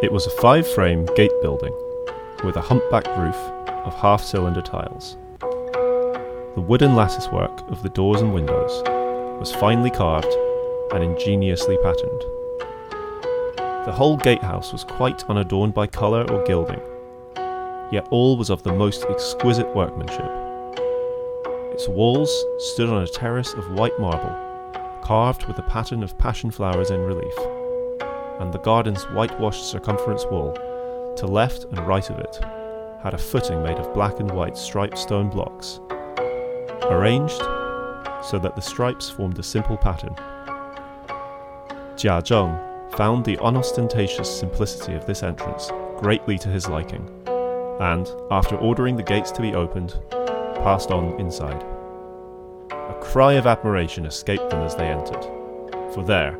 It was a five frame gate building with a humpbacked roof of half cylinder tiles. The wooden latticework of the doors and windows was finely carved and ingeniously patterned. The whole gatehouse was quite unadorned by colour or gilding, yet all was of the most exquisite workmanship. Its walls stood on a terrace of white marble, carved with a pattern of passion flowers in relief, and the garden's whitewashed circumference wall, to left and right of it, had a footing made of black and white striped stone blocks, arranged so that the stripes formed a simple pattern. Jia Zheng found the unostentatious simplicity of this entrance greatly to his liking, and, after ordering the gates to be opened, passed on inside. A cry of admiration escaped them as they entered, for there,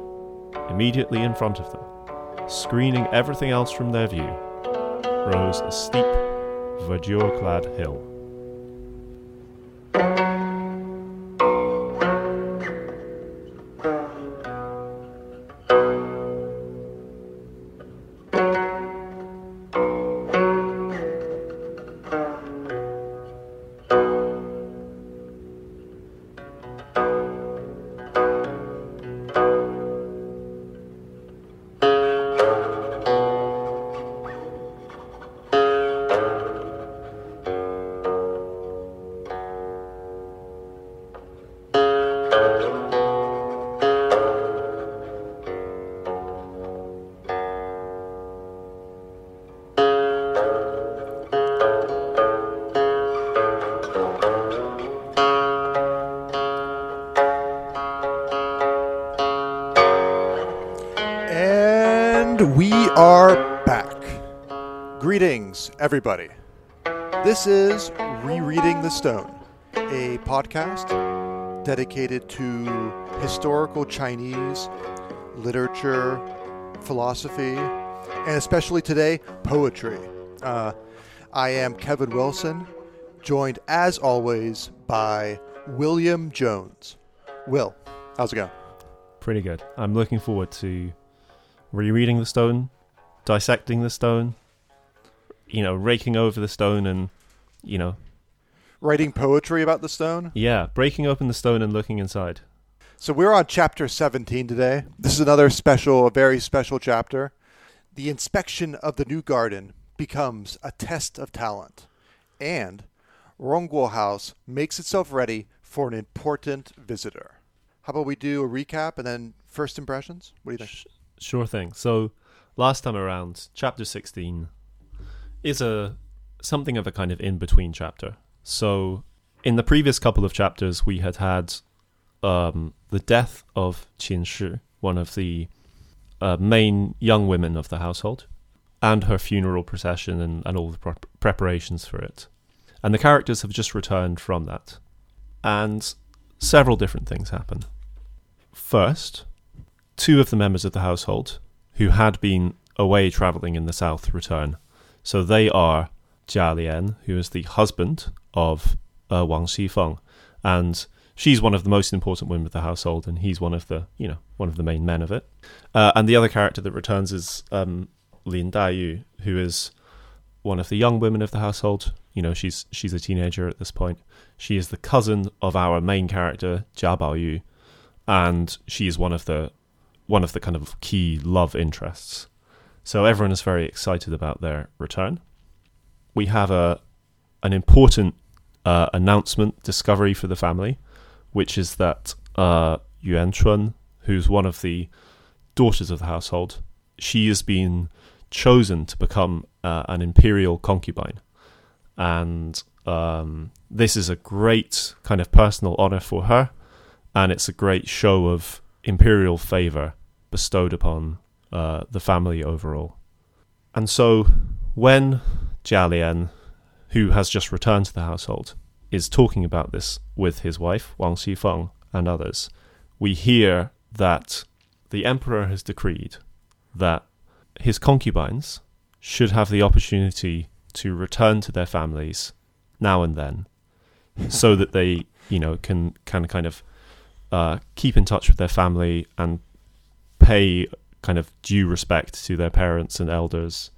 immediately in front of them, screening everything else from their view, rose a steep, verdure clad hill. Are back. Greetings, everybody. This is Rereading the Stone, a podcast dedicated to historical Chinese literature, philosophy, and especially today, poetry. Uh, I am Kevin Wilson, joined as always by William Jones. Will, how's it going? Pretty good. I'm looking forward to rereading the stone, dissecting the stone, you know, raking over the stone and, you know, Writing poetry about the stone? yeah, breaking open the stone and looking inside. So we're on chapter 17 today. This is another special, a very special chapter. The inspection of the new garden becomes a test of talent, and Rongguo House makes itself ready for an important visitor. How about we do a recap and then first impressions? What do you think? Sh- Sure thing. So, last time around, chapter 16 is a something of a kind of in between chapter. So, in the previous couple of chapters, we had had um, the death of Qin Shi, one of the uh, main young women of the household, and her funeral procession and, and all the pre- preparations for it. And the characters have just returned from that. And several different things happen. First, two of the members of the household who had been away traveling in the south return. So they are Jia Lian, who is the husband of uh, Wang Xifeng, and she's one of the most important women of the household, and he's one of the you know one of the main men of it. Uh, and the other character that returns is um, Lin Daiyu, who is one of the young women of the household. You know, she's she's a teenager at this point. She is the cousin of our main character Jia Baoyu, and she is one of the one of the kind of key love interests. So everyone is very excited about their return. We have a an important uh, announcement discovery for the family, which is that uh, Yuan Chun, who's one of the daughters of the household, she has been chosen to become uh, an imperial concubine, and um, this is a great kind of personal honor for her, and it's a great show of imperial favor bestowed upon uh, the family overall. And so, when Jialian, who has just returned to the household, is talking about this with his wife, Wang Xifeng, and others, we hear that the emperor has decreed that his concubines should have the opportunity to return to their families now and then so that they, you know, can, can kind of uh, keep in touch with their family and pay kind of due respect to their parents and elders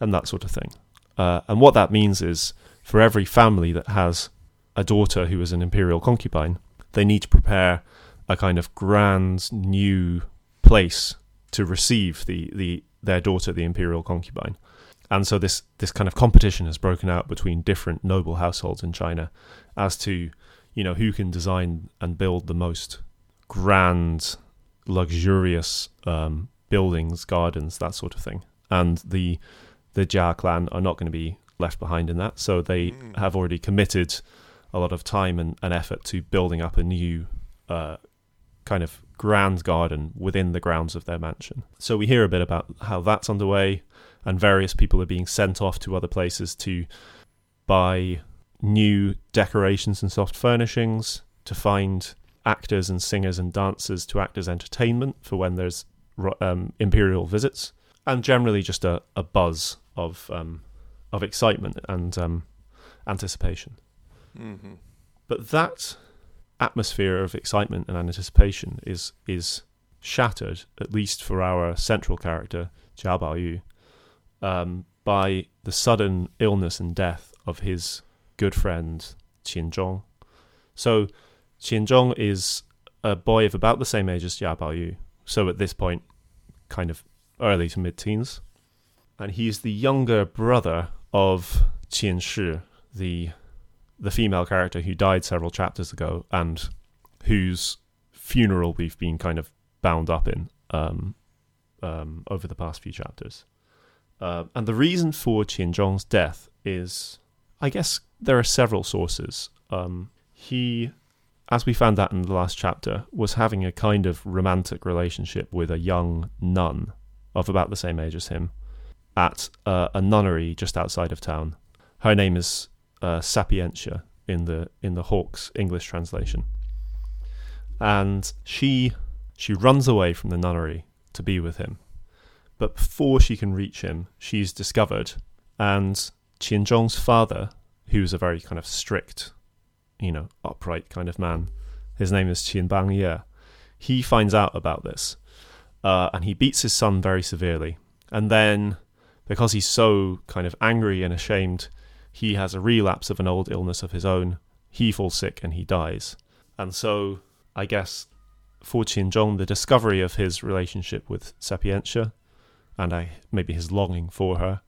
and that sort of thing. Uh, and what that means is for every family that has a daughter who is an imperial concubine, they need to prepare a kind of grand new place to receive the, the their daughter, the imperial concubine. And so this this kind of competition has broken out between different noble households in China as to you know who can design and build the most grand, luxurious um, buildings, gardens, that sort of thing. And the the Jia clan are not going to be left behind in that. So they mm. have already committed a lot of time and, and effort to building up a new uh, kind of grand garden within the grounds of their mansion. So we hear a bit about how that's underway, and various people are being sent off to other places to buy new decorations and soft furnishings, to find actors and singers and dancers to act as entertainment for when there's um, imperial visits, and generally just a, a buzz of um, of excitement and um, anticipation. Mm-hmm. But that atmosphere of excitement and anticipation is is shattered, at least for our central character, Jia Baoyu, um, by the sudden illness and death of his good friend Qin Zhong. So Qin Zhong is a boy of about the same age as Jia Baoyu, so at this point, kind of early to mid teens. And he's the younger brother of Qin Shi, the the female character who died several chapters ago and whose funeral we've been kind of bound up in um, um, over the past few chapters. Uh, and the reason for Qin Zhong's death is, I guess, there are several sources. Um, he, as we found out in the last chapter, was having a kind of romantic relationship with a young nun of about the same age as him at uh, a nunnery just outside of town. Her name is uh, Sapientia in the in the Hawkes English translation, and she she runs away from the nunnery to be with him, but before she can reach him, she's discovered, and Qin Zhong's father, who's a very kind of strict, you know, upright kind of man, his name is Qin Bang Ye, he finds out about this, uh, and he beats his son very severely, and then because he's so kind of angry and ashamed he has a relapse of an old illness of his own. He falls sick and he dies. And so, I guess, for Qin Zhong, the discovery of his relationship with Sapientia, and I, maybe his longing for her,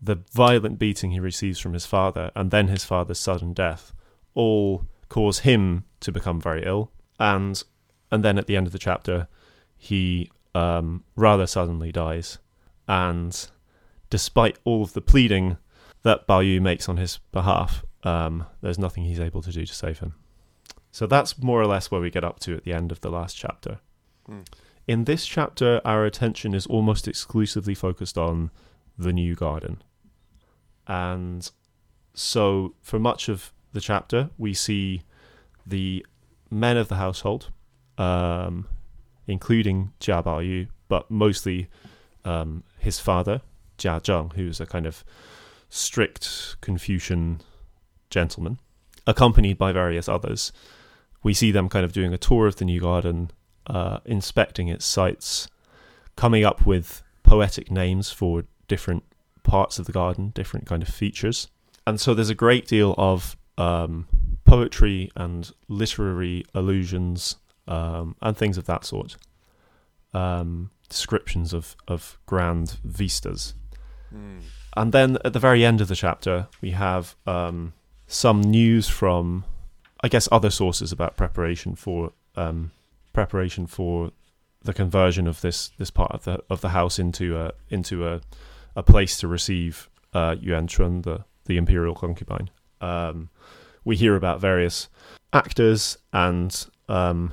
the violent beating he receives from his father, and then his father's sudden death, all cause him to become very ill. And and then at the end of the chapter, he um, rather suddenly dies. And despite all of the pleading that Bao makes on his behalf, um, there's nothing he's able to do to save him. So that's more or less where we get up to at the end of the last chapter. Mm. In this chapter, our attention is almost exclusively focused on the new garden. And so, for much of the chapter, we see the men of the household, um, including Jia Baoyu, but mostly um, his father, Jia Zheng, who's a kind of strict Confucian gentleman, accompanied by various others. We see them kind of doing a tour of the new garden, uh, inspecting its sites, coming up with poetic names for different parts of the garden, different kind of features. And so there's a great deal of um, poetry and literary allusions um, and things of that sort. Um, descriptions of, of grand vistas. Mm. And then at the very end of the chapter, we have um, some news from, I guess, other sources about preparation for um, preparation for the conversion of this this part of the of the house into a into a a place to receive uh, Yuan Chun, the the imperial concubine. Um, we hear about various actors and um,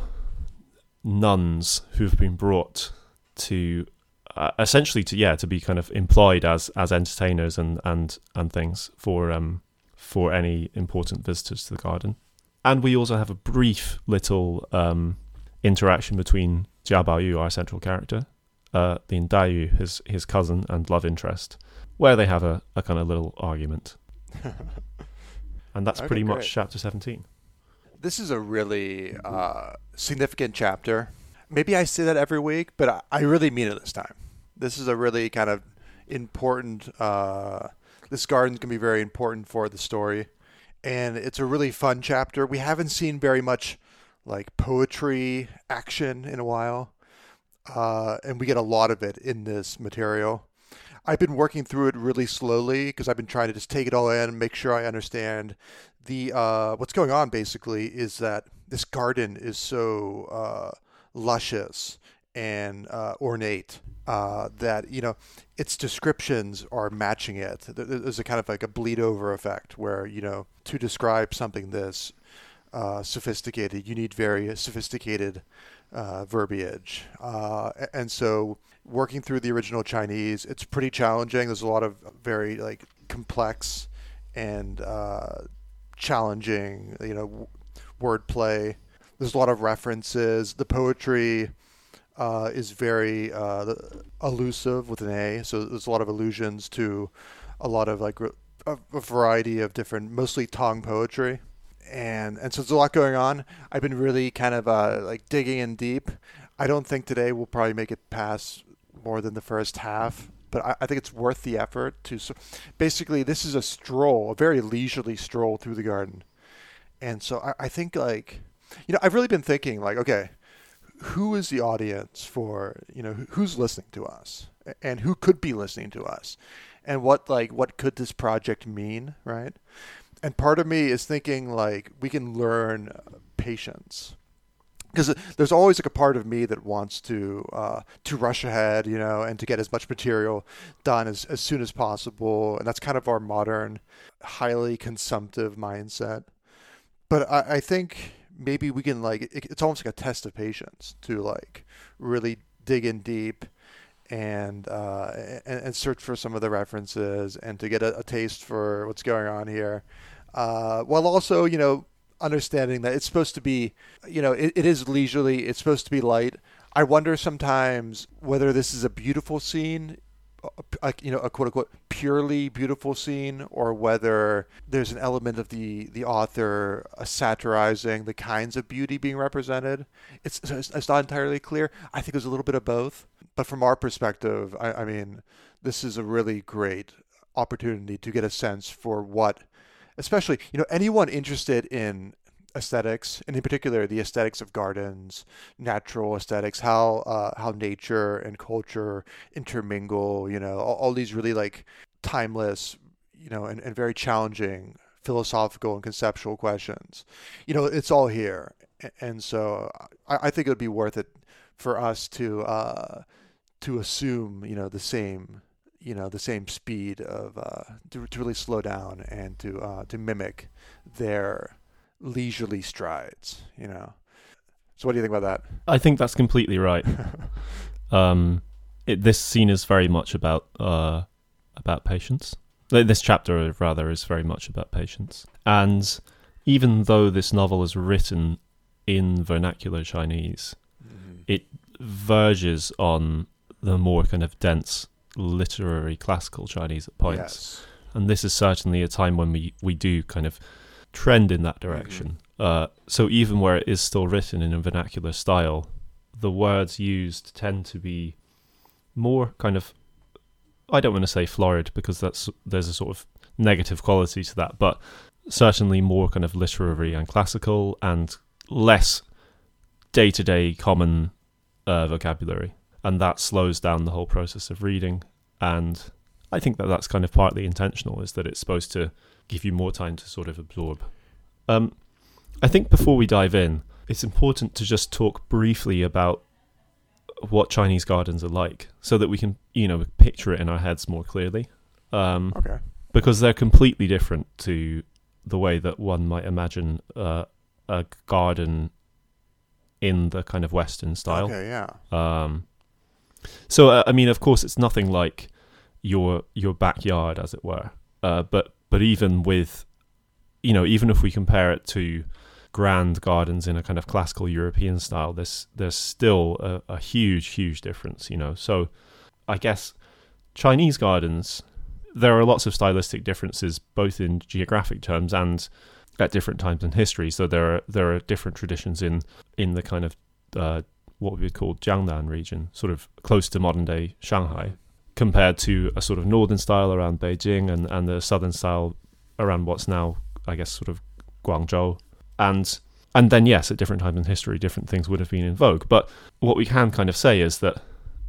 nuns who've been brought to uh, essentially to yeah to be kind of employed as as entertainers and and and things for um for any important visitors to the garden. And we also have a brief little um, interaction between Jia Baoyu, our central character, uh, Lin Daiyu, his his cousin and love interest, where they have a, a kind of little argument. and that's okay, pretty much chapter 17. This is a really uh, significant chapter maybe I say that every week, but I, I really mean it this time. This is a really kind of important. Uh, this garden's gonna be very important for the story, and it's a really fun chapter. We haven't seen very much like poetry action in a while, uh, and we get a lot of it in this material. I've been working through it really slowly because I've been trying to just take it all in, and make sure I understand the uh, what's going on. Basically, is that this garden is so uh, luscious and uh, ornate uh, that you know its descriptions are matching it. There's a kind of like a bleed over effect where you know to describe something this uh, sophisticated, you need very sophisticated uh, verbiage, uh, and so working through the original Chinese, it's pretty challenging. There's a lot of very like complex and uh, challenging, you know, wordplay. There's a lot of references. The poetry uh, is very uh, elusive with an A, so there's a lot of allusions to a lot of like a, a variety of different, mostly Tang poetry and and so there's a lot going on. I've been really kind of uh, like digging in deep. I don't think today we'll probably make it past more than the first half, but I, I think it's worth the effort to. So basically, this is a stroll, a very leisurely stroll through the garden, and so I, I think like, you know, I've really been thinking like, okay, who is the audience for you know who's listening to us? And who could be listening to us? And what like what could this project mean right? And part of me is thinking like we can learn uh, patience because there's always like a part of me that wants to uh, to rush ahead, you know, and to get as much material done as, as soon as possible, and that's kind of our modern, highly consumptive mindset. But I, I think maybe we can like it, it's almost like a test of patience to like really dig in deep and, uh, and, and search for some of the references and to get a, a taste for what's going on here, uh, while also you know understanding that it's supposed to be, you know, it, it is leisurely. It's supposed to be light. I wonder sometimes whether this is a beautiful scene, a, you know, a quote unquote purely beautiful scene, or whether there's an element of the the author satirizing the kinds of beauty being represented. It's it's not entirely clear. I think there's a little bit of both. But from our perspective, I, I mean, this is a really great opportunity to get a sense for what especially you know anyone interested in aesthetics and in particular the aesthetics of gardens natural aesthetics how uh, how nature and culture intermingle you know all, all these really like timeless you know and, and very challenging philosophical and conceptual questions. You know it's all here and so I, I think it would be worth it for us to uh, to assume you know the same you know the same speed of uh, to, to really slow down and to uh, to mimic their leisurely strides. You know. So what do you think about that? I think that's completely right. um, it, this scene is very much about uh, about patience. This chapter, rather, is very much about patience. And even though this novel is written in vernacular Chinese, mm-hmm. it verges on the more kind of dense literary classical Chinese at points. Yes. And this is certainly a time when we, we do kind of trend in that direction. Mm-hmm. Uh, so even where it is still written in a vernacular style, the words used tend to be more kind of I don't want to say florid because that's there's a sort of negative quality to that, but certainly more kind of literary and classical and less day to day common uh, vocabulary and that slows down the whole process of reading. And I think that that's kind of partly intentional, is that it's supposed to give you more time to sort of absorb. Um, I think before we dive in, it's important to just talk briefly about what Chinese gardens are like, so that we can, you know, picture it in our heads more clearly. Um, okay. Because they're completely different to the way that one might imagine uh, a garden in the kind of Western style. Okay, yeah. Um, so uh, I mean, of course, it's nothing like your your backyard, as it were. Uh, but but even with, you know, even if we compare it to grand gardens in a kind of classical European style, there's there's still a, a huge huge difference. You know, so I guess Chinese gardens there are lots of stylistic differences both in geographic terms and at different times in history. So there are there are different traditions in in the kind of uh, what we would call Jiangnan region, sort of close to modern day Shanghai, compared to a sort of northern style around Beijing and, and the southern style around what's now, I guess, sort of Guangzhou. And and then yes, at different times in history, different things would have been in vogue. But what we can kind of say is that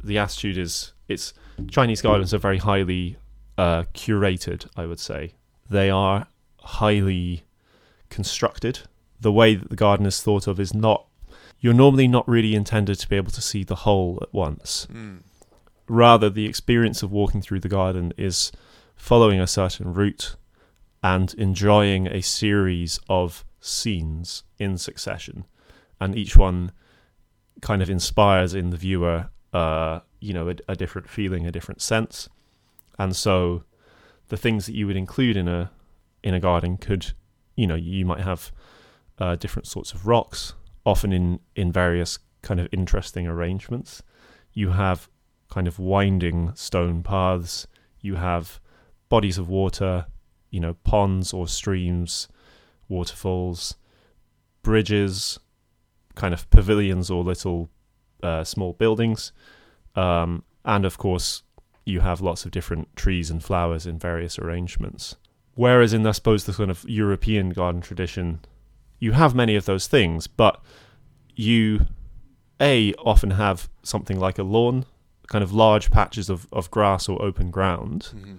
the attitude is it's Chinese gardens are very highly uh, curated. I would say they are highly constructed. The way that the garden is thought of is not. You're normally not really intended to be able to see the whole at once. Mm. Rather, the experience of walking through the garden is following a certain route and enjoying a series of scenes in succession, and each one kind of inspires in the viewer, uh, you know, a, a different feeling, a different sense, and so the things that you would include in a in a garden could, you know, you might have uh, different sorts of rocks, often in in various kind of interesting arrangements. You have kind of winding stone paths. You have bodies of water, you know, ponds or streams, waterfalls, bridges, kind of pavilions or little uh, small buildings, um, and of course you have lots of different trees and flowers in various arrangements. Whereas in, I suppose, the kind of European garden tradition, you have many of those things, but you a often have something like a lawn, kind of large patches of, of grass or open ground, Mhm.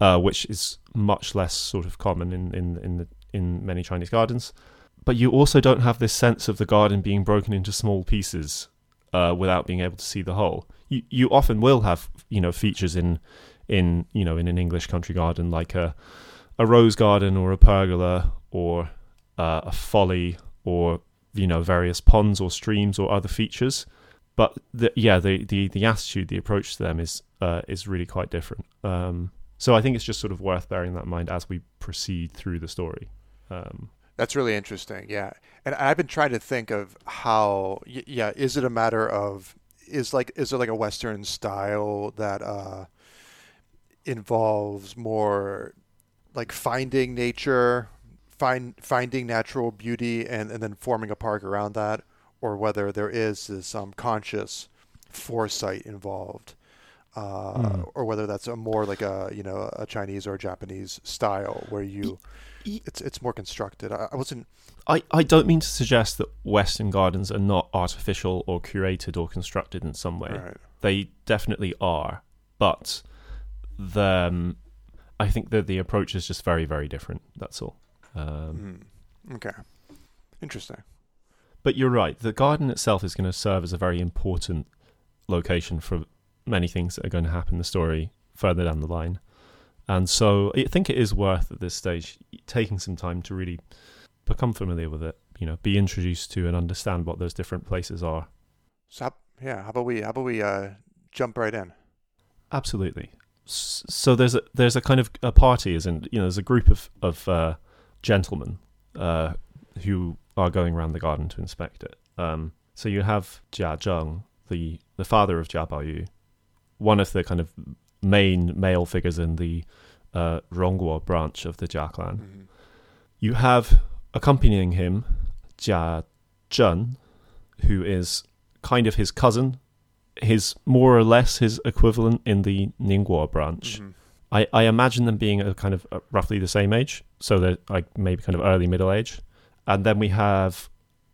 uh, which is much less sort of common in in in, the, in many Chinese gardens. But you also don't have this sense of the garden being broken into small pieces uh, without being able to see the whole. You you often will have you know features in in you know in an English country garden like a a rose garden or a pergola or uh, a folly or you know various ponds or streams or other features. But the, yeah, the, the the attitude, the approach to them is uh, is really quite different. Um, so I think it's just sort of worth bearing that in mind as we proceed through the story. Um, That's really interesting. Yeah, and I've been trying to think of how. Yeah, is it a matter of is like is it like a Western style that uh, involves more like finding nature, find finding natural beauty, and and then forming a park around that, or whether there is this um, conscious foresight involved. Uh, Hmm. Or whether that's a more like a you know a Chinese or a Japanese style where you it's it's more constructed. I, I wasn't I, I don't mean to suggest that Western gardens are not artificial or curated or constructed in some way. right. They definitely are, but the um, I think that the approach is just very very different. That's all. Um, Mm. Okay. Interesting. But you're right. The garden itself is going to serve as a very important location for many things that are going to happen in the story further down the line. And so I think it is worth at this stage taking some time to really become familiar with it, you know, be introduced to and understand what those different places are. So how, yeah, how about we how about we uh, jump right in? Absolutely. So there's a there's a kind of a party, in you know, there's a group of of uh, gentlemen uh, who are going around the garden to inspect it. Um, so you have Jia Zheng, the the father of Jia Baoyu, one of the kind of main male figures in the uh, Rongguo branch of the Jia clan. Mhm. You have accompanying him Jia Zhen, who is kind of his cousin, his more or less his equivalent in the Ningguo branch. Mhm. I, I imagine them being a kind of uh, roughly the same age, so they're like maybe kind of early middle age. And then we have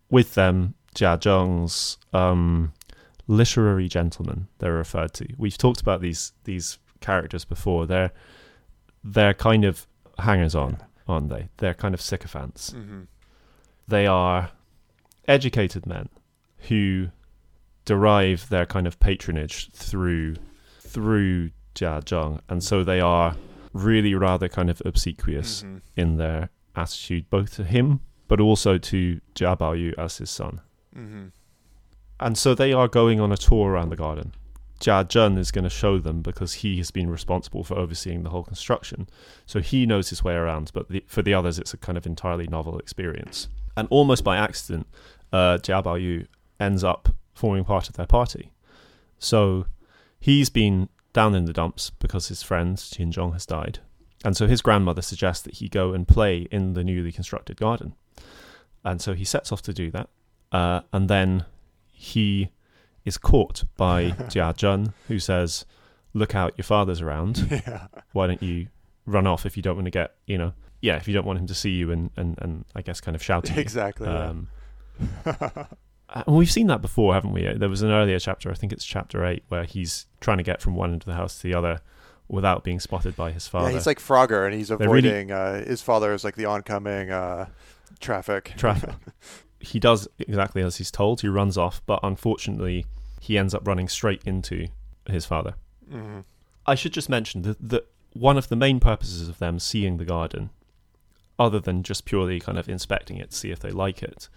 with them Jia Zheng's um, literary gentlemen. They're referred to. We've talked about these these characters before. They're they're kind of hangers on, aren't they? They're kind of sycophants Mhm. they are educated men who derive their kind of patronage through through Jia Zheng, and so they are really rather kind of obsequious Mhm. in their attitude, both to him but also to Jia Baoyu as his son. Mhm. And so they are going on a tour around the garden. Jia Zhen is going to show them because he has been responsible for overseeing the whole construction. So he knows his way around, but the, for the others, it's a kind of entirely novel experience. And almost by accident, uh, Jia Baoyu ends up forming part of their party. So he's been down in the dumps because his friend Qin Zhong has died. And so his grandmother suggests that he go and play in the newly constructed garden. And so he sets off to do that. Uh, and then he is caught by Jia Zhen, who says, "Look out, your father's around. yeah. Why don't you run off if you don't want to get, you know, yeah, if you don't want him to see you and and, and I guess kind of shouting." Exactly. yeah. Um, and we've seen that before, haven't we? There was an earlier chapter, I think it's chapter eight, where he's trying to get from one end of the house to the other without being spotted by his father. Yeah, he's like Frogger, and he's They're really- avoiding. uh, his father is like the oncoming uh, traffic. traffic. he does exactly as he's told. He runs off, but unfortunately, he ends up running straight into his father. hmm I should just mention that, that one of the main purposes of them seeing the garden, other than just purely kind of inspecting it to see if they like it,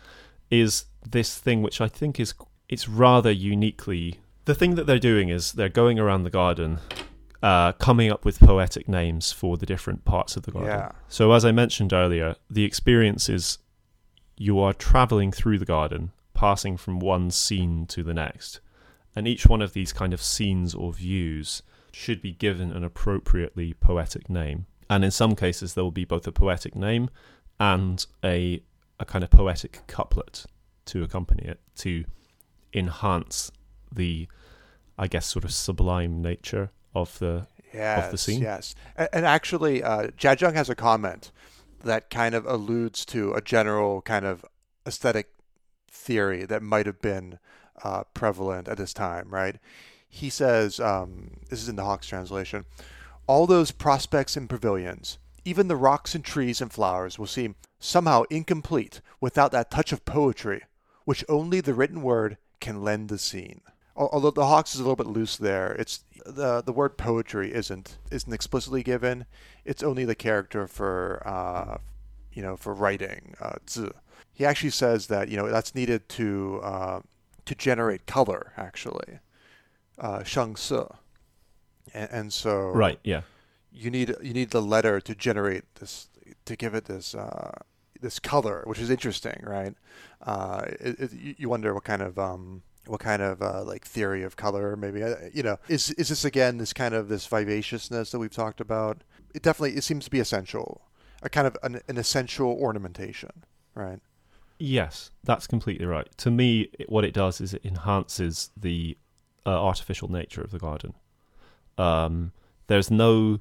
is this thing which I think is it's rather uniquely the thing that they're doing is they're going around the garden, uh, coming up with poetic names for the different parts of the garden. Yeah. So as I mentioned earlier, the experience is you are traveling through the garden, passing from one scene to the next. And each one of these kind of scenes or views should be given an appropriately poetic name. And in some cases there will be both a poetic name and a a kind of poetic couplet to accompany it to enhance the I guess sort of sublime nature of the Yes, of the scene? Yes, and, and actually, uh, Jia Zheng has a comment that kind of alludes to a general kind of aesthetic theory that might have been uh, prevalent at this time. Right? He says, um, "This is in the Hawkes translation. All those prospects and pavilions, even the rocks and trees and flowers, will seem somehow incomplete without that touch of poetry, which only the written word can lend the scene. Although the Hawkes is a little bit loose there, it's the the word poetry isn't isn't explicitly given. It's only the character for uh, you know for writing. Uh, zi. He actually says that you know that's needed to uh, to generate color actually, uh, sheng and, and so right yeah you need you need the letter to generate this to give it this uh, this color, which is interesting, right? Uh, it, it, you- wonder what kind of um, what kind of uh, like theory of color maybe uh, you know is is this again this kind of this vivaciousness that we've talked about? It definitely it seems to be essential, a kind of an, an essential ornamentation, right? Yes, that's completely right. To me, it, what it does is it enhances the uh, artificial nature of the garden. Um, there's no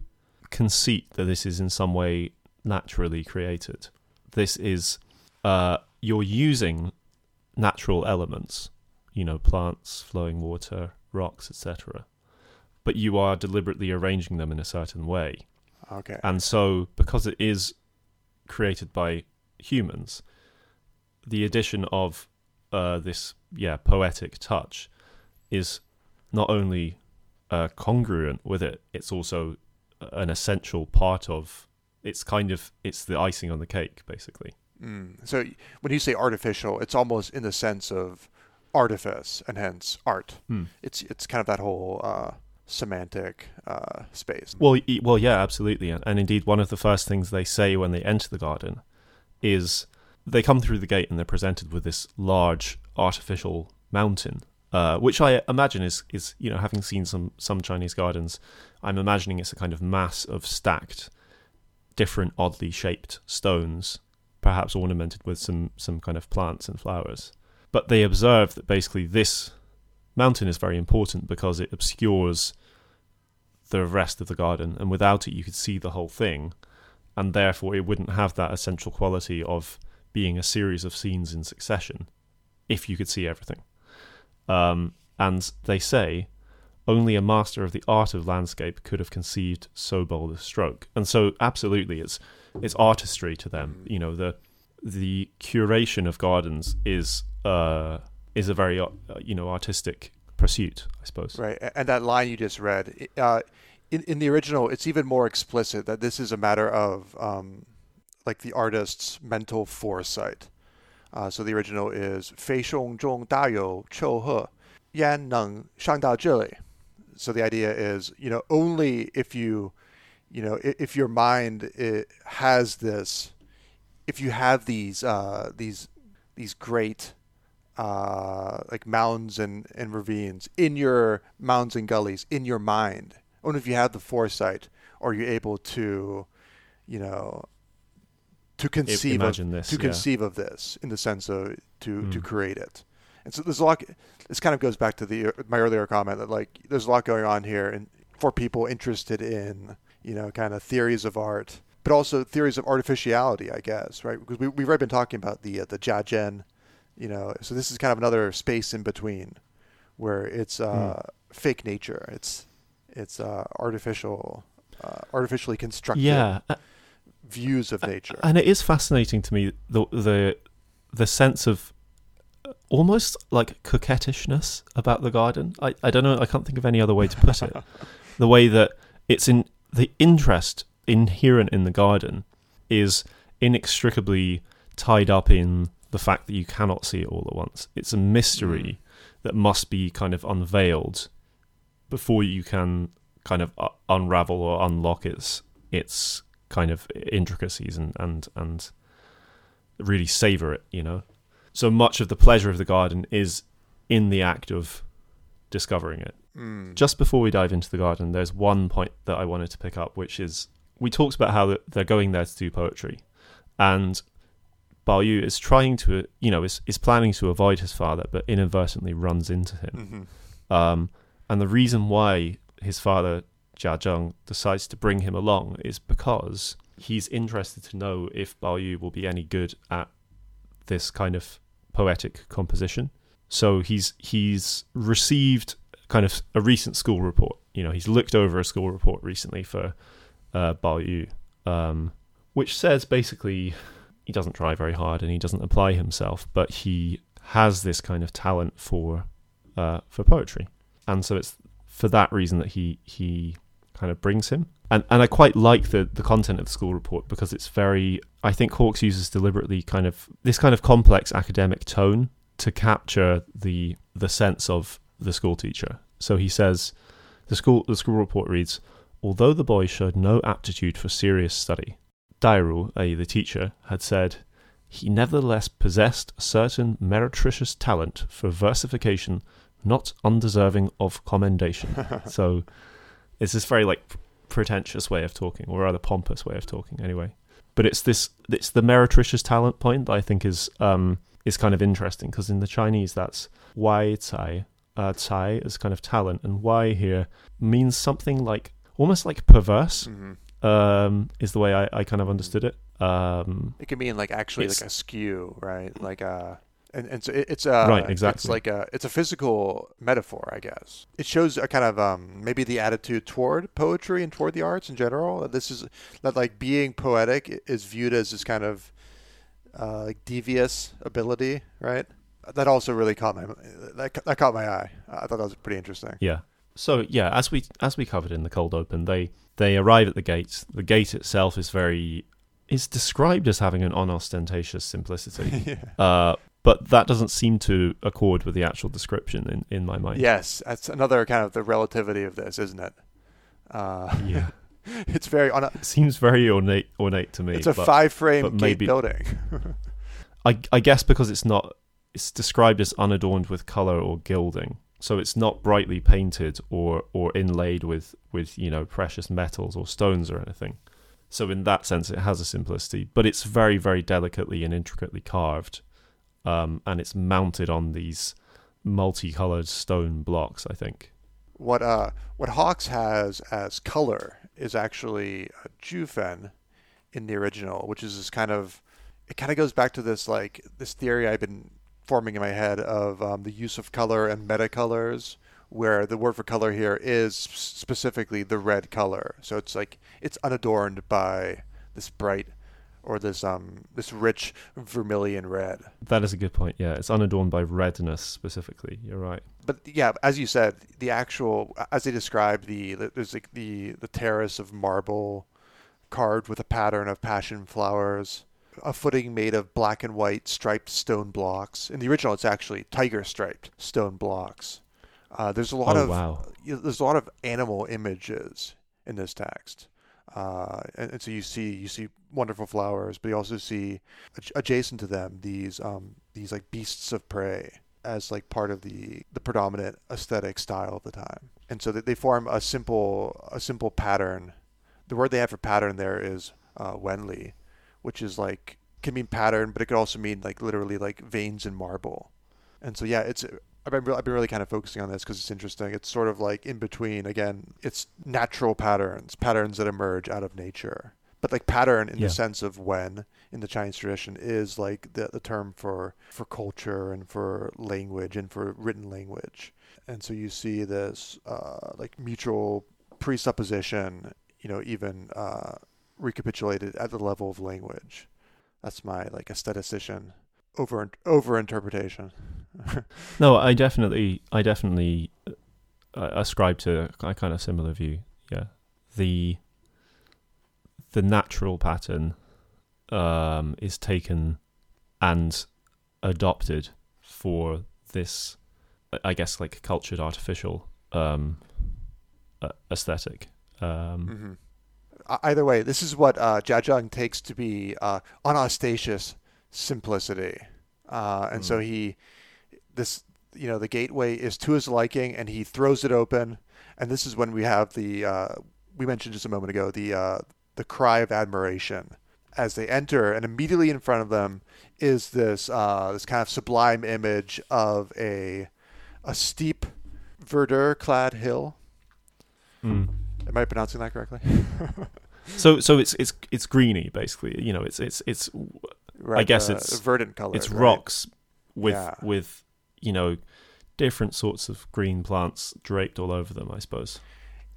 conceit that this is in some way naturally created. This is uh, you're using natural elements, you know, plants, flowing water, rocks, etc. But you are deliberately arranging them in a certain way. Okay. And so, because it is created by humans, the addition of uh, this, yeah, poetic touch is not only uh, congruent with it; it's also an essential part of. It's kind of it's the icing on the cake, basically. Mm. So when you say artificial, it's almost in the sense of artifice and hence art. It's it's kind of that whole uh, semantic uh, space. Well, well, yeah, absolutely, and, and indeed, one of the first things they say when they enter the garden is they come through the gate and they're presented with this large artificial mountain, uh, which I imagine is is you know having seen some some Chinese gardens, I'm imagining it's a kind of mass of stacked, different oddly shaped stones, perhaps ornamented with some some kind of plants and flowers. But they observe that basically this mountain is very important because it obscures the rest of the garden, and without it, you could see the whole thing, and therefore it wouldn't have that essential quality of being a series of scenes in succession if you could see everything. Um, and they say only a master of the art of landscape could have conceived so bold a stroke. And so, absolutely, it's it's artistry to them. You know, the the curation of gardens is uh, is a very uh, you know artistic pursuit, I suppose. Right, a- and that line you just read, uh, in in the original, it's even more explicit that this is a matter of um, like the artist's mental foresight. Uh, so the original is "非胸中大有秋鹤，焉能上到这里?" So the idea is, you know, only if you, you know, if, if your mind has this, if you have these uh, these these great uh, like mounds and, and ravines in your mounds and gullies in your mind. Only if you have the foresight are you able to, you know, to conceive imagine of this, to yeah. conceive of this in the sense of to to Mm. create it. And so there's a lot. This kind of goes back to the my earlier comment that like there's a lot going on here, and for people interested in you know kind of theories of art, but also theories of artificiality, I guess, right? Because we we've already been talking about the uh, the Jiajian, you know. So this is kind of another space in between, where it's uh, Hmm. fake nature. It's it's uh, artificial, uh, artificially constructed Yeah, views of nature. and it is fascinating to me the the the sense of almost like coquettishness about the garden. I, I don't know. I can't think of any other way to put it. the way that it's in the interest inherent in the garden is inextricably tied up in the fact that you cannot see it all at once. It's a mystery that must be kind of unveiled before you can kind of uh, unravel or unlock its its kind of intricacies and and and really savor it. You know, so much of the pleasure of the garden is in the act of discovering it Mm. just before we dive into the garden, there's one point that I wanted to pick up, which is we talked about how they're going there to do poetry, and Bao Yu is trying to, you know, is is planning to avoid his father, but inadvertently runs into him. Mhm. Um, and the reason why his father Jia Zheng decides to bring him along is because he's interested to know if Bao Yu will be any good at this kind of poetic composition. So he's he's received kind of a recent school report. You know, he's looked over a school report recently for uh, Bao Yu, um, which says basically he doesn't try very hard and he doesn't apply himself, but he has this kind of talent for uh, for poetry, and so it's for that reason that he he kind of brings him. And and I quite like the the content of the school report because it's very I think Hawkes uses deliberately kind of this kind of complex academic tone to capture the the sense of the school teacher. So he says the school the school report reads although the boy showed no aptitude for serious study, Dairu, i.e. the teacher, had said he nevertheless possessed a certain meretricious talent for versification not undeserving of commendation. so it's this very like pretentious way of talking, or rather pompous way of talking, anyway. But it's this it's the meretricious talent point that I think is um is kind of interesting because in the Chinese that's wai tai uh, cai is kind of talent, and wai here means something like almost like perverse. Mhm. Um, is the way I, I kind of understood it. Um, It can mean like actually like a skew, right? Like a and, and so it, it's a Right, exactly. It's like a it's a physical metaphor, I guess. It shows a kind of um maybe the attitude toward poetry and toward the arts in general. This is that like being poetic is viewed as this kind of uh, like devious ability, right? That also really caught my that, that caught my eye. I thought that was pretty interesting. Yeah. So yeah, as we as we covered in the cold open, they they arrive at the gates. The gate itself is very is described as having an unostentatious simplicity, yeah. uh, but that doesn't seem to accord with the actual description in in my mind. Yes, that's another kind of the relativity of this, isn't it? Uh, Yeah. it's very on a, It seems very ornate ornate to me. it's a but five frame but gate maybe- building. I I guess because it's not it's described as unadorned with color or gilding. So it's not brightly painted or or inlaid with with you know precious metals or stones or anything. So in that sense, it has a simplicity, but it's very very delicately and intricately carved, um, and it's mounted on these multicolored stone blocks. I think. What uh what Hawkes has as color is actually a Jufen in the original, which is this kind of it kind of goes back to this like this theory I've been forming in my head of um, the use of color and meta colors, where the word for color here is specifically the red color. So it's like it's unadorned by this bright or this um this rich vermilion red. That is a good point. Yeah, it's unadorned by redness specifically. You're right. but yeah, as you said, the actual as they described the, the there's like the the terrace of marble carved with a pattern of passion flowers, a footing made of black and white striped stone blocks. In the original, it's actually tiger striped stone blocks. Uh, there's a lot oh of wow. you know, there's a lot of animal images in this text. Uh, and, and so you see you see wonderful flowers, but you also see adj- adjacent to them these um, these like beasts of prey as like part of the the predominant aesthetic style of the time. And so they, they form a simple a simple pattern. The word they have for pattern there is uh, wenli, which is like can mean pattern, but it could also mean like literally like veins in marble. And so yeah, it's I've been I've been really kind of focusing on this because it's interesting. It's sort of like in between. Again, it's natural patterns, patterns that emerge out of nature. But like pattern in Yeah. the sense of when in the Chinese tradition is like the the term for for culture and for language and for written language. And so you see this uh, like mutual presupposition, you know, even uh, recapitulated at the level of language. That's my like aesthetician over over interpretation. No, I definitely, I definitely uh, ascribe to a kind of similar view. Yeah, the the natural pattern um, is taken and adopted for this, I guess, like cultured artificial um, uh, aesthetic. Um, hmm Either way, this is what uh, Jiazheng takes to be uh, unostentatious simplicity, uh, and so Mm. he this you know the gateway is to his liking, and he throws it open, and this is when we have the uh, we mentioned just a moment ago the uh, the cry of admiration as they enter, and immediately in front of them is this uh, this kind of sublime image of a a steep verdure clad hill. mm. Am I pronouncing that correctly? So, so it's it's it's greeny basically. You know, it's it's it's Right, guess uh, it's- verdant color. it's rocks with Yeah. with you know different sorts of green plants draped all over them. I suppose.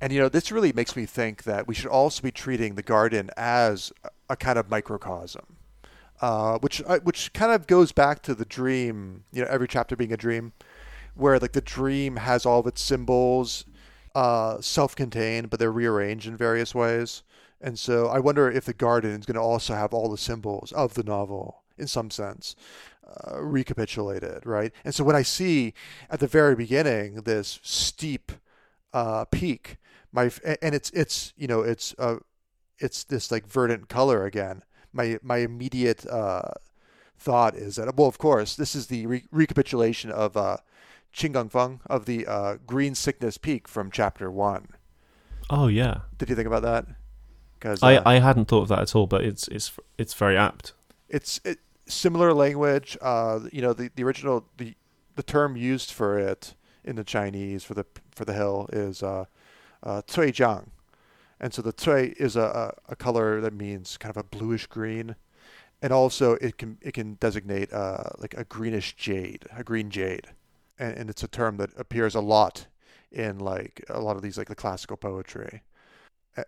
And you know, this really makes me think that we should also be treating the garden as a kind of microcosm, uh, which uh, which kind of goes back to the dream. You know, every chapter being a dream, where like the dream has all of its symbols, uh, self-contained, but they're rearranged in various ways. And so I wonder if the garden is going to also have all the symbols of the novel in some sense uh, recapitulated, right? And so when I see at the very beginning this steep uh, peak, my and it's it's you know it's uh, it's this like verdant color again. My my immediate uh, thought is that well, of course, this is the re- recapitulation of uh, Qinggeng Feng of the uh, Green Sickness Peak from chapter one. Oh yeah, Did you think about that? Because I I hadn't thought of that at all, but it's it's it's very apt. it's it, similar language. Uh, you know, the, the original the the term used for it in the Chinese for the for the hill is uh, uh, jiang, and so the cui is a, a, a color that means kind of a bluish green, and also it can it can designate uh, like a greenish jade, a green jade, and, and it's a term that appears a lot in like a lot of these like the classical poetry,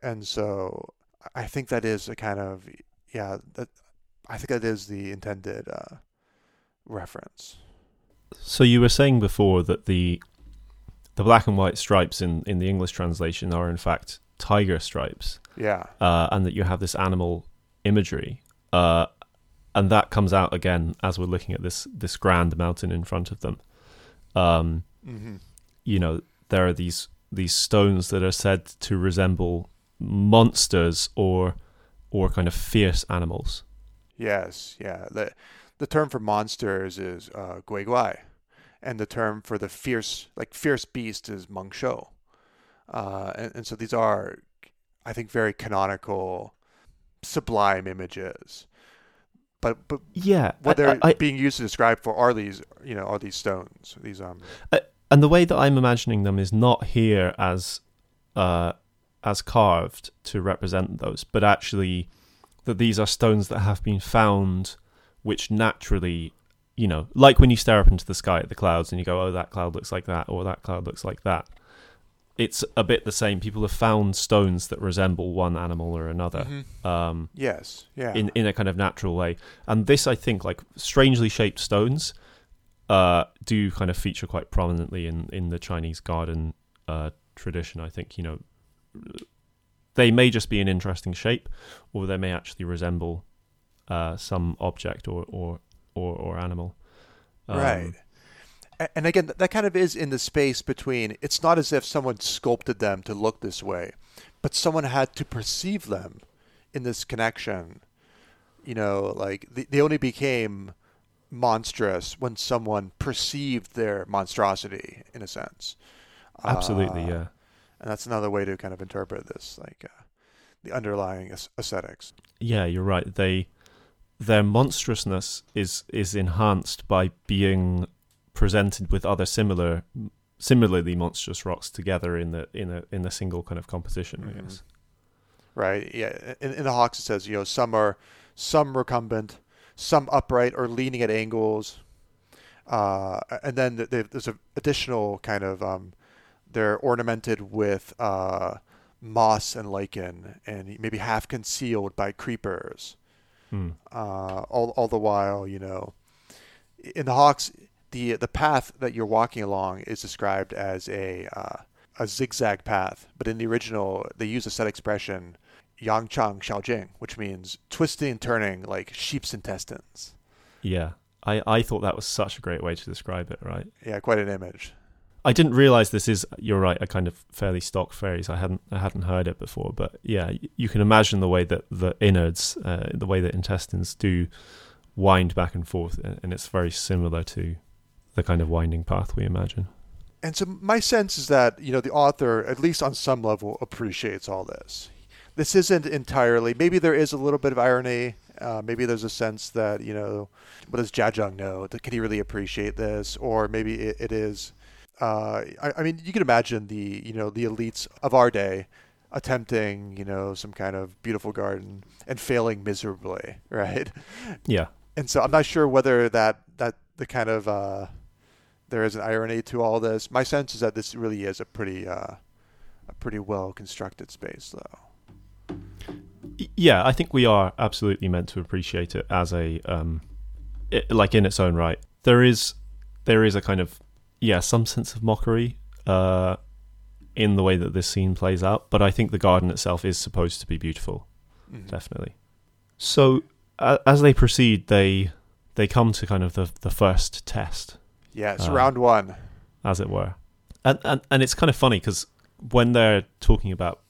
and so I think that is a kind of yeah that I think that is the intended uh, reference. So you were saying before that the the black and white stripes in in the English translation are in fact tiger stripes, Yeah, uh, and that you have this animal imagery, uh, and that comes out again as we're looking at this this grand mountain in front of them. Um, hmm you know, there are these these stones that are said to resemble monsters or or kind of fierce animals. yes, yeah. the The term for monsters is uh, gui guai, and the term for the fierce like fierce beast is meng shou. Uh, and, and so these are, I think, very canonical, sublime images. But but Yeah, what I- they're I- being used to describe for are these you know are these stones these um and the way that I'm imagining them is not here as uh, as carved to represent those, but actually that these are stones that have been found, which naturally, you know, like when you stare up into the sky at the clouds and you go, "Oh, that cloud looks like that," or "That cloud looks like that." It's a bit the same. People have found stones that resemble one animal or another. Um, yes yeah in in a kind of natural way. And this, I think, like strangely shaped stones, uh, do kind of feature quite prominently in in the Chinese garden uh, tradition. I think you know they may just be an interesting shape, or they may actually resemble uh, some object or or or, or animal. Um, Right. And again, that kind of is in the space between. It's not as if someone sculpted them to look this way, but someone had to perceive them in this connection. You know, like they, they only became monstrous when someone perceived their monstrosity, in a sense. Absolutely, Uh, yeah. And that's another way to kind of interpret this, like uh, the underlying aesthetics. Yeah, you're right. They their monstrousness is is enhanced by being presented with other similar, similarly monstrous rocks together in the in a in a single kind of composition. I Mhm. guess. Right. Yeah. In, in the Hawkes, it says you know some are some recumbent, some upright or leaning at angles, uh, and then there's an additional kind of um, they're ornamented with uh, moss and lichen, and maybe half concealed by creepers. Hmm. Uh, all all the while, you know, in the Hawkes, the the path that you're walking along is described as a uh, a zigzag path, but in the original, they use a set expression, yang chang xiaojing, which means twisting and turning like sheep's intestines. Yeah, I I thought that was such a great way to describe it. Right. Yeah, quite an image. I didn't realize this is you're right a kind of fairly stock phrase. I hadn't I hadn't heard it before, but yeah, you can imagine the way that the innards, uh, the way that intestines do wind back and forth, and it's very similar to the kind of winding path we imagine. And so my sense is that you know the author, at least on some level, appreciates all this. This isn't entirely. Maybe there is a little bit of irony. Uh, maybe there's a sense that you know, what does Jiazheng know? Can he really appreciate this? Or maybe it, it is. Uh, I, I mean, you can imagine the you know the elites of our day attempting you know some kind of beautiful garden and failing miserably, right? Yeah, and so I'm not sure whether that that the kind of uh, there is an irony to all this. My sense is that this really is a pretty uh, a pretty well constructed space, though. Yeah. I think we are absolutely meant to appreciate it as a um, it, like in its own right. There is there is a kind of yeah some sense of mockery uh, in the way that this scene plays out, but I think the garden itself is supposed to be beautiful. Mhm. definitely. So uh, as they proceed, they they come to kind of the the first test, Yeah, so Uh, round one. as it were, and and and it's kind of funny because when they're talking about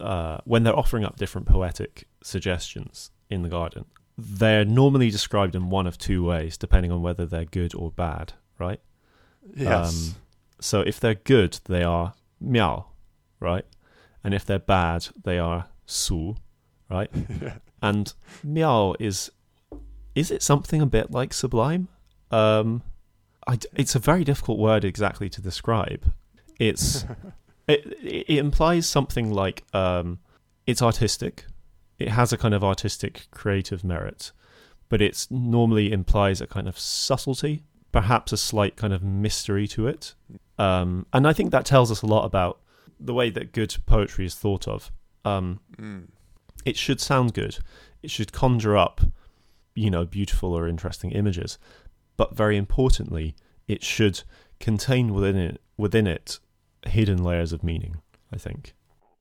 uh, when they're offering up different poetic suggestions in the garden, they're normally described in one of two ways, depending on whether they're good or bad, right? Yes. Um, so if they're good, they are miao, right? And if they're bad, they are su, right? And miao is is it something a bit like sublime? Um, I it's a very difficult word exactly to describe. It's it, it implies something like um, it's artistic. It has a kind of artistic creative merit, but it normally implies a kind of subtlety, perhaps a slight kind of mystery to it. Um, and I think that tells us a lot about the way that good poetry is thought of. Um, Mm. it should sound good. It should conjure up, you know, beautiful or interesting images. But very importantly, it should contain within it within it hidden layers of meaning. I think.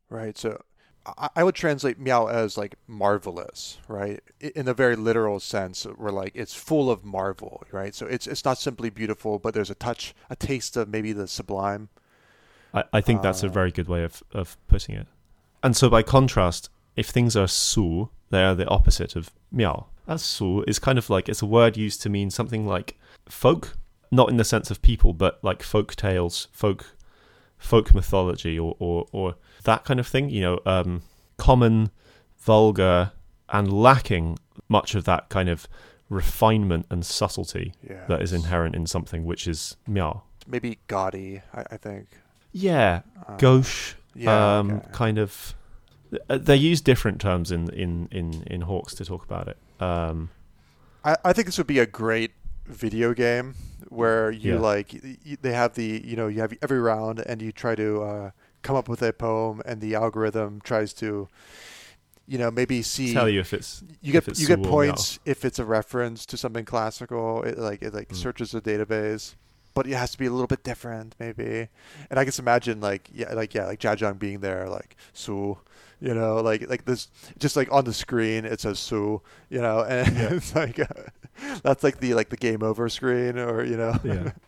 Right. So I, I would translate miao as like marvelous, right? In a very literal sense, where like it's full of marvel, right? So it's it's not simply beautiful, but there's a touch, a taste of maybe the sublime. I, I think that's a Uh, very good way of, of putting it. And so by contrast, if things are su, they are the opposite of miao. As su is kind of like it's a word used to mean something like folk, not in the sense of people, but like folk tales, folk folk mythology or, or, or that kind of thing, you know, um, common, vulgar, and lacking much of that kind of refinement and subtlety Yeah. that is inherent in something which is miao. Maybe gaudy. I, I think. Yeah, Uh, gauche, Yeah. um, okay. kind of. uh, They use different terms in in in in Hawkes to talk about it. Um, I, I think this would be a great video game where you Yeah. like y- y- they have the you know you have every round and you try to uh, come up with a poem and the algorithm tries to you know maybe see tell you if it's you get you get points if it's a reference to something classical it like it like Mm. searches the database but it has to be a little bit different maybe and i just imagine like yeah like yeah like Jiazheng being there like su you know like like this just like on the screen it says su you know and Yeah. it's like that's like the like the game over screen or you know yeah.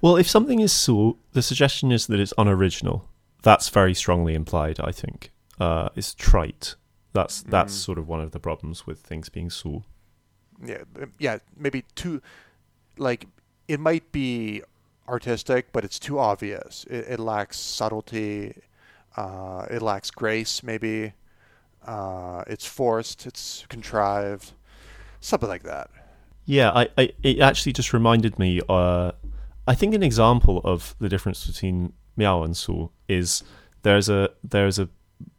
Well, if something is su, the suggestion is that it's unoriginal. That's very strongly implied. I think uh, it's trite. That's that's Mm. sort of one of the problems with things being su. yeah yeah maybe too like it might be artistic but it's too obvious it, it lacks subtlety uh, it lacks grace maybe uh, it's forced it's contrived something like that Yeah, I, I it actually just reminded me uh, I think an example of the difference between Miao and Su is there's a there's a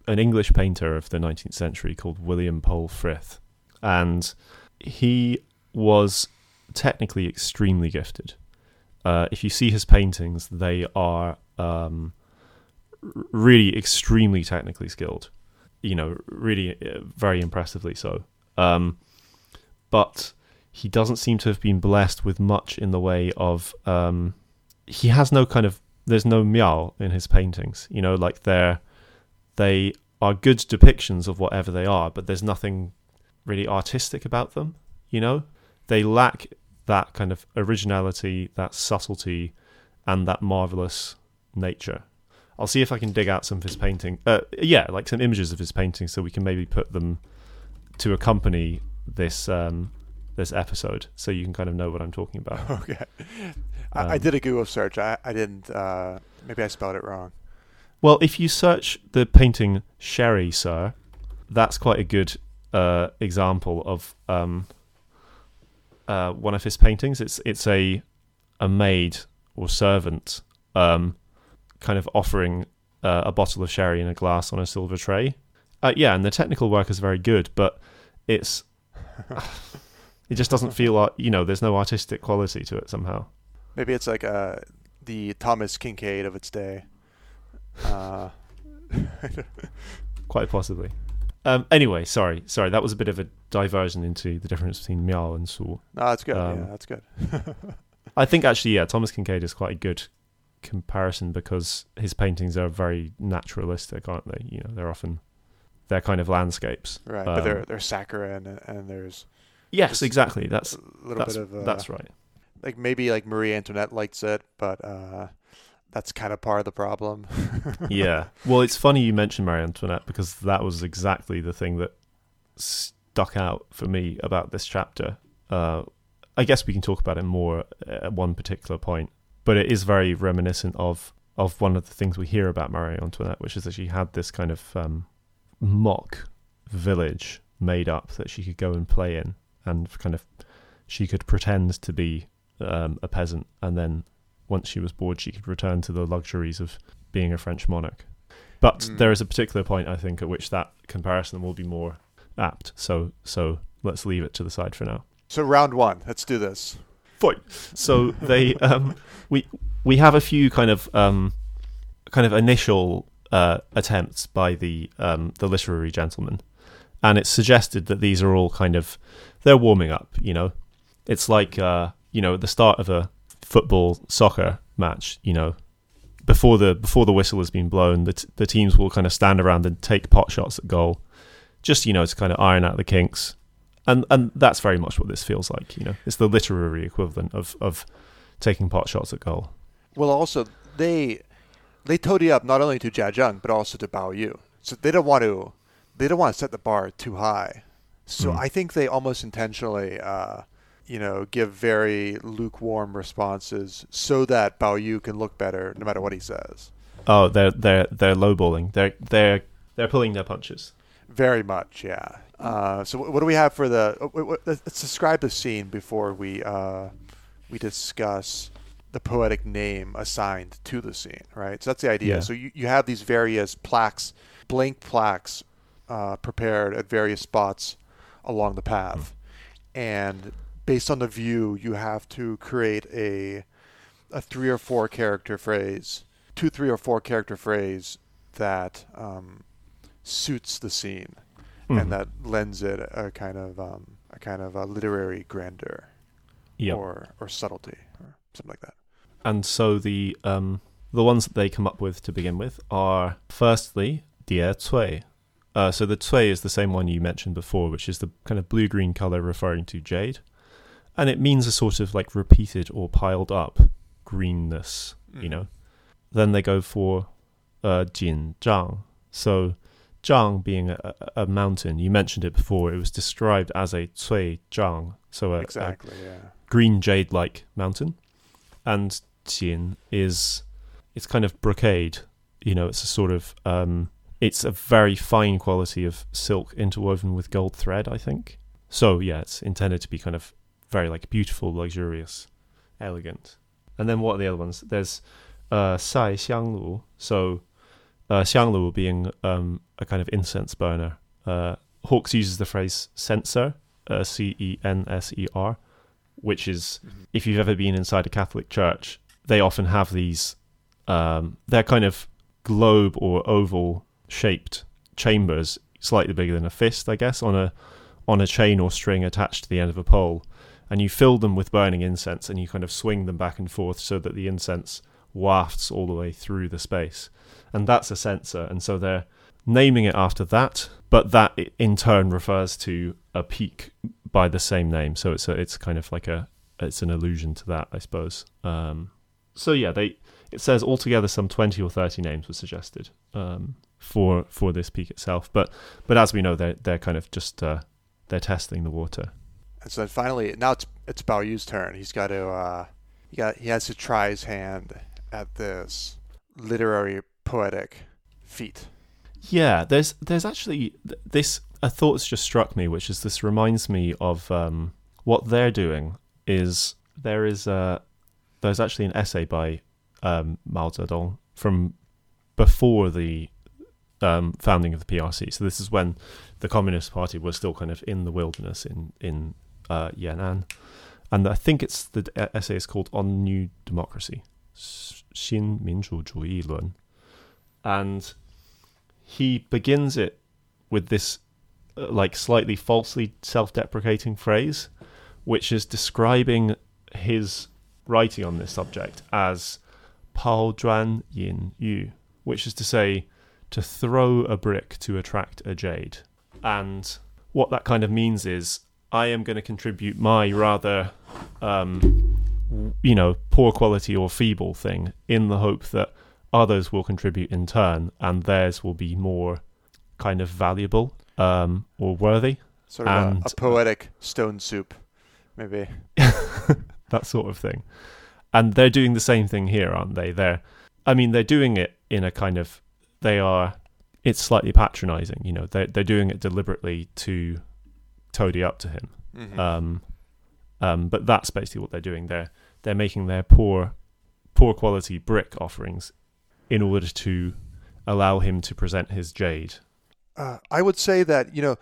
an English painter of the 19th century called William Powell Frith, and he was technically extremely gifted. Uh, if you see his paintings, they are um, really extremely technically skilled. You know, really uh, very impressively so. Um, but he doesn't seem to have been blessed with much in the way of. Um, he has no kind of. There's no miao in his paintings. You know, like they're they are good depictions of whatever they are, but there's nothing really artistic about them. You know, they lack that kind of originality, that subtlety, and that marvelous nature. I'll see if I can dig out some of his painting. Uh, yeah, like some images of his painting, so we can maybe put them to accompany this um, this episode, so you can kind of know what I'm talking about. Okay, I, I Um, did a Google search. I, I didn't. Uh, maybe I spelled it wrong. Well, if you search the painting Sherry, sir, that's quite a good uh, example of um, uh, one of his paintings. It's it's a a maid or servant um, kind of offering uh, a bottle of sherry in a glass on a silver tray. Uh, yeah, and the technical work is very good, but it's it just doesn't feel like you know. There's no artistic quality to it somehow. Maybe it's like uh, the Thomas Kinkade of its day. Uh, Quite possibly. Um, anyway, sorry, sorry. That was a bit of a diversion into the difference between Miao and Su. no, that's good. Um, yeah, that's good. I think actually, yeah, Thomas Kinkade is quite a good comparison because his paintings are very naturalistic, aren't they? You know, they're often they're kind of landscapes. right, Um, but there there's saccharine and, and there's Yes, exactly. That's a little that's bit of uh, that's right. Like maybe like Marie Antoinette likes it, but uh, that's kind of part of the problem. yeah. Well, it's funny you mentioned Marie Antoinette because that was exactly the thing that stuck out for me about this chapter. Uh, I guess we can talk about it more at one particular point, but it is very reminiscent of of one of the things we hear about Marie Antoinette, which is that she had this kind of um, mock village made up that she could go and play in, and kind of she could pretend to be um, a peasant, and then once she was bored, she could return to the luxuries of being a French monarch. But Mm. there is a particular point, I think, at which that comparison will be more apt. So, so let's leave it to the side for now. so round one, let's do this. Fine. So they, um, we we have a few kind of um, kind of initial uh, attempts by the um, the literary gentleman, and it's suggested that these are all kind of they're warming up. You know, it's like uh, you know at the start of a football soccer match. You know, before the before the whistle has been blown, the t- the teams will kind of stand around and take pot shots at goal, just you know to kind of iron out the kinks, and and that's very much what this feels like. You know, it's the literary equivalent of of taking pot shots at goal. Well, also they they toady up not only to Jiazheng but also to Bao Yu. So they don't want to they don't want to set the bar too high. So Mm. I think they almost intentionally, uh, you know, give very lukewarm responses so that Bao Yu can look better no matter what he says. Oh, they're they're they're lowballing. They're they're they're pulling their punches. Very much, yeah. Uh, so what do we have for the? wait, let's describe the scene before we uh, we discuss the poetic name assigned to the scene, right? So that's the idea. Yeah. So you, you have these various plaques, blank plaques, uh, prepared at various spots along the path, and based on the view, you have to create a a three or four character phrase, two, three or four character phrase that um, suits the scene Mhm. and that lends it a kind of um, a kind of a literary grandeur Yep. or or subtlety or something like that. and so the um the ones that they come up with to begin with are firstly Die Cui. Uh, so the Cui is the same one you mentioned before, which is the kind of blue green color referring to jade, and it means a sort of like repeated or piled up greenness. You Mhm. know. Then they go for uh, Jin Zhang. So Zhang being a, a, a mountain, you mentioned it before. It was described as a Cui Zhang, so a, a exactly, yeah. green jade like mountain. And Jin is it's kind of brocade. You know, it's a sort of um it's a very fine quality of silk interwoven with gold thread, I think. So yeah, it's intended to be kind of very like beautiful, luxurious, elegant. and then what are the other ones? There's uh, Sai Xianglu. So uh, Xianglu being um, a kind of incense burner. Uh, Hawkes uses the phrase censer, uh, C E N S E R, which is if you've ever been inside a Catholic church, they often have these. Um, they're kind of globe or oval shaped chambers, slightly bigger than a fist, I guess, on a on a chain or string attached to the end of a pole, and you fill them with burning incense, and you kind of swing them back and forth so that the incense wafts all the way through the space, and that's a censer, and so they're naming it after that, but that in turn refers to a peak by the same name, so it's a, it's kind of like a it's an allusion to that, I suppose. Um, so yeah, they it says altogether some twenty or thirty names were suggested um, for for this peak itself, but but as we know, they're they're kind of just uh, they're testing the water. And so then finally, now it's it's Bao Yu's turn. He's got to uh, he got he has to try his hand at this literary poetic feat. Yeah, there's there's actually this a thought's just struck me, which is this reminds me of um, what they're doing. Is there is uh, there's actually an essay by um, Mao Zedong from before the um, founding of the PRC. So this is when the Communist Party was still kind of in the wilderness in in uh, Yan'an. And I think it's the essay is called On New Democracy, Xin Minzhu Zhuyi Lun. And he begins it with this uh, like slightly falsely self-deprecating phrase which is describing his writing on this subject as pao zhuan yin yu which is to say to throw a brick to attract a jade and what that kind of means is i am going to contribute my rather um, you know poor quality or feeble thing in the hope that others will contribute in turn and theirs will be more kind of valuable um, or worthy. Sort of a, a poetic stone soup, maybe. that sort of thing. And they're doing the same thing here aren't they? They're i mean they're doing it in a kind of they are it's slightly patronizing you know they're, they're doing it deliberately to toady up to him Mhm. um, um, but that's basically what they're doing. They're they're making their poor poor quality brick offerings in order to allow him to present his jade. Uh, I would say that you know,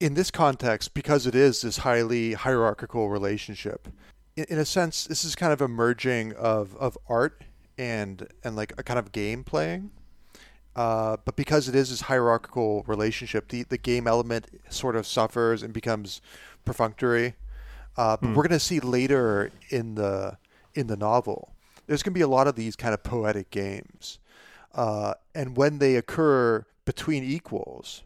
in this context, because it is this highly hierarchical relationship, in, in a sense, this is kind of a merging of, of art and and like a kind of game playing. Uh, but because it is this hierarchical relationship, the, the game element sort of suffers and becomes perfunctory. Uh, but Hmm. we're going to see later in the in the novel, there's going to be a lot of these kind of poetic games, uh, and when they occur between equals,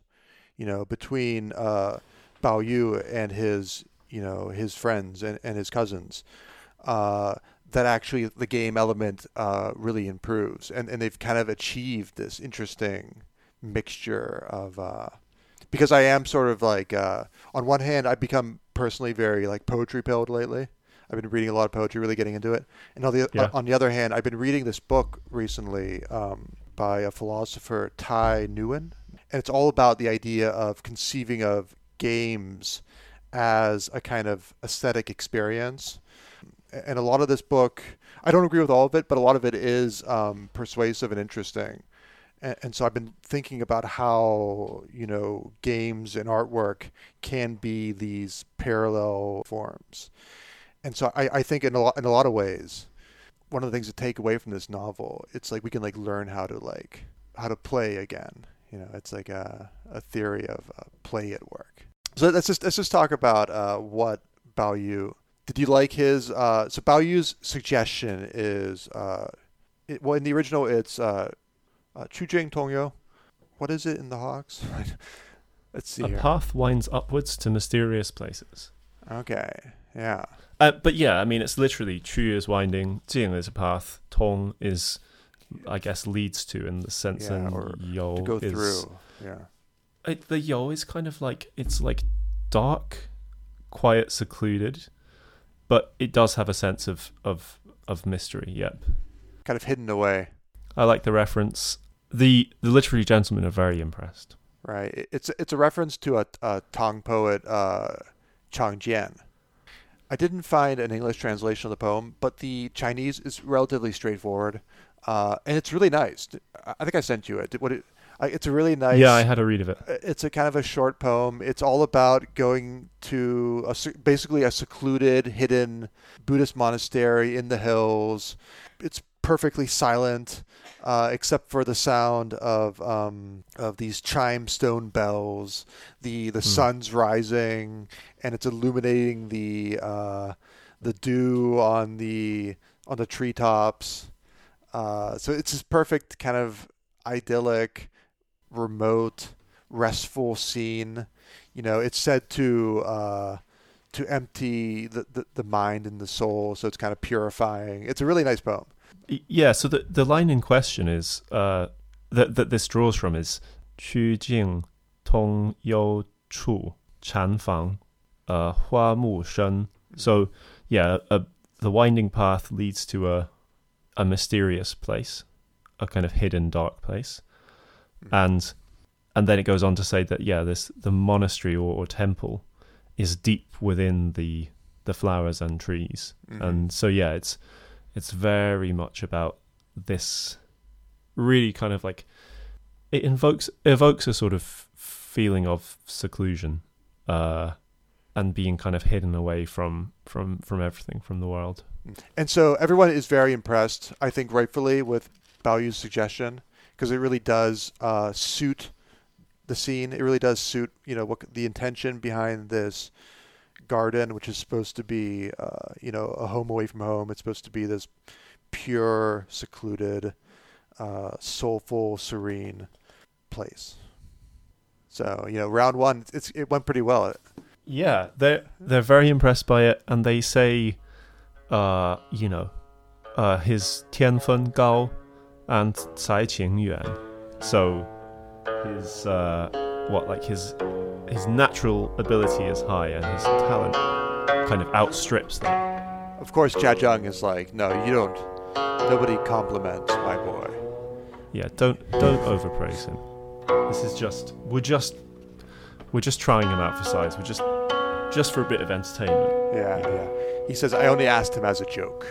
you know, between uh, Bao Yu and his, you know, his friends and, and his cousins, uh, that actually the game element uh, really improves, and and they've kind of achieved this interesting mixture of. Uh, because I am sort of like, uh, on one hand, I've become personally very like poetry pilled lately. I've been reading a lot of poetry, really getting into it. And on the Yeah. on the other hand, I've been reading this book recently um, by a philosopher Thi Nguyen, and it's all about the idea of conceiving of games as a kind of aesthetic experience. And a lot of this book, I don't agree with all of it, but a lot of it is um, persuasive and interesting. And, and so I've been thinking about how you know games and artwork can be these parallel forms. And so I, I think in a lot in a lot of ways, one of the things to take away from this novel, it's like we can like learn how to like how to play again. You know, it's like a, a theory of uh, play at work. So let's just let's just talk about uh, what Bao Yu. Did you like his? Uh, so Bao Yu's suggestion is, uh, it, well, in the original, it's uh, uh, Qu Jing Tongyou. What is it in the Hawkes? let's see A here. path winds upwards to mysterious places. Okay, yeah. Uh, but yeah, I mean, it's literally Chu is winding, Jing is a path, Tong is, I guess, leads to in the sense, Yeah, and or Yo To go is through, yeah. it, the yo is kind of like it's like dark, quiet, secluded, but it does have a sense of of of mystery. Yep, Kind of hidden away. I like the reference. the The literary gentlemen are very impressed. right? It's it's a reference to a, a Tang poet, uh, Chang Jian. I didn't find an English translation of the poem, but the Chinese is relatively straightforward, uh, and it's really nice. I think I sent you it. What it, it's a really nice. Yeah, I had a read of it. it's a kind of a short poem. It's all about going to a, basically a secluded, hidden Buddhist monastery in the hills. It's perfectly silent, uh, except for the sound of um, of these chime stone bells. The the sun's rising, and it's illuminating the uh, the dew on the on the treetops. Uh, so it's this perfect kind of idyllic remote, restful scene. You know, it's said to uh, to empty the, the, the mind and the soul, so it's kind of purifying. It's a really nice poem. Yeah. So the the line in question is uh, that that this draws from is Qu jing tong you chu chan fang, uh, hua mu shen." So yeah, a, the winding path leads to a a mysterious place, a kind of hidden dark place and and then it goes on to say that yeah, this the monastery or, or temple is deep within the the flowers and trees, Mhm. and so yeah, it's it's very much about this really kind of like it invokes evokes a sort of feeling of seclusion uh and being kind of hidden away from from from everything from the world. And so everyone is very impressed, I think rightfully, with Baoyu's suggestion because it really does uh, suit the scene. It really does suit, you know, what the intention behind this garden, which is supposed to be, uh, you know, a home away from home. It's supposed to be this pure, secluded, uh, soulful, serene place. So, you know, round one, it's it went pretty well. yeah they're they're very impressed by it and they say uh you know uh his 天分高 and Tai Ching Yuan. So his uh, what like his his natural ability is high and his talent kind of outstrips that. Of course, Jia Zheng is like, no, you don't. Nobody compliments my boy. Yeah, don't don't overpraise him. This is just we're just we're just trying him out for size. We're just just for a bit of entertainment. Yeah, yeah. He says I only asked him as a joke.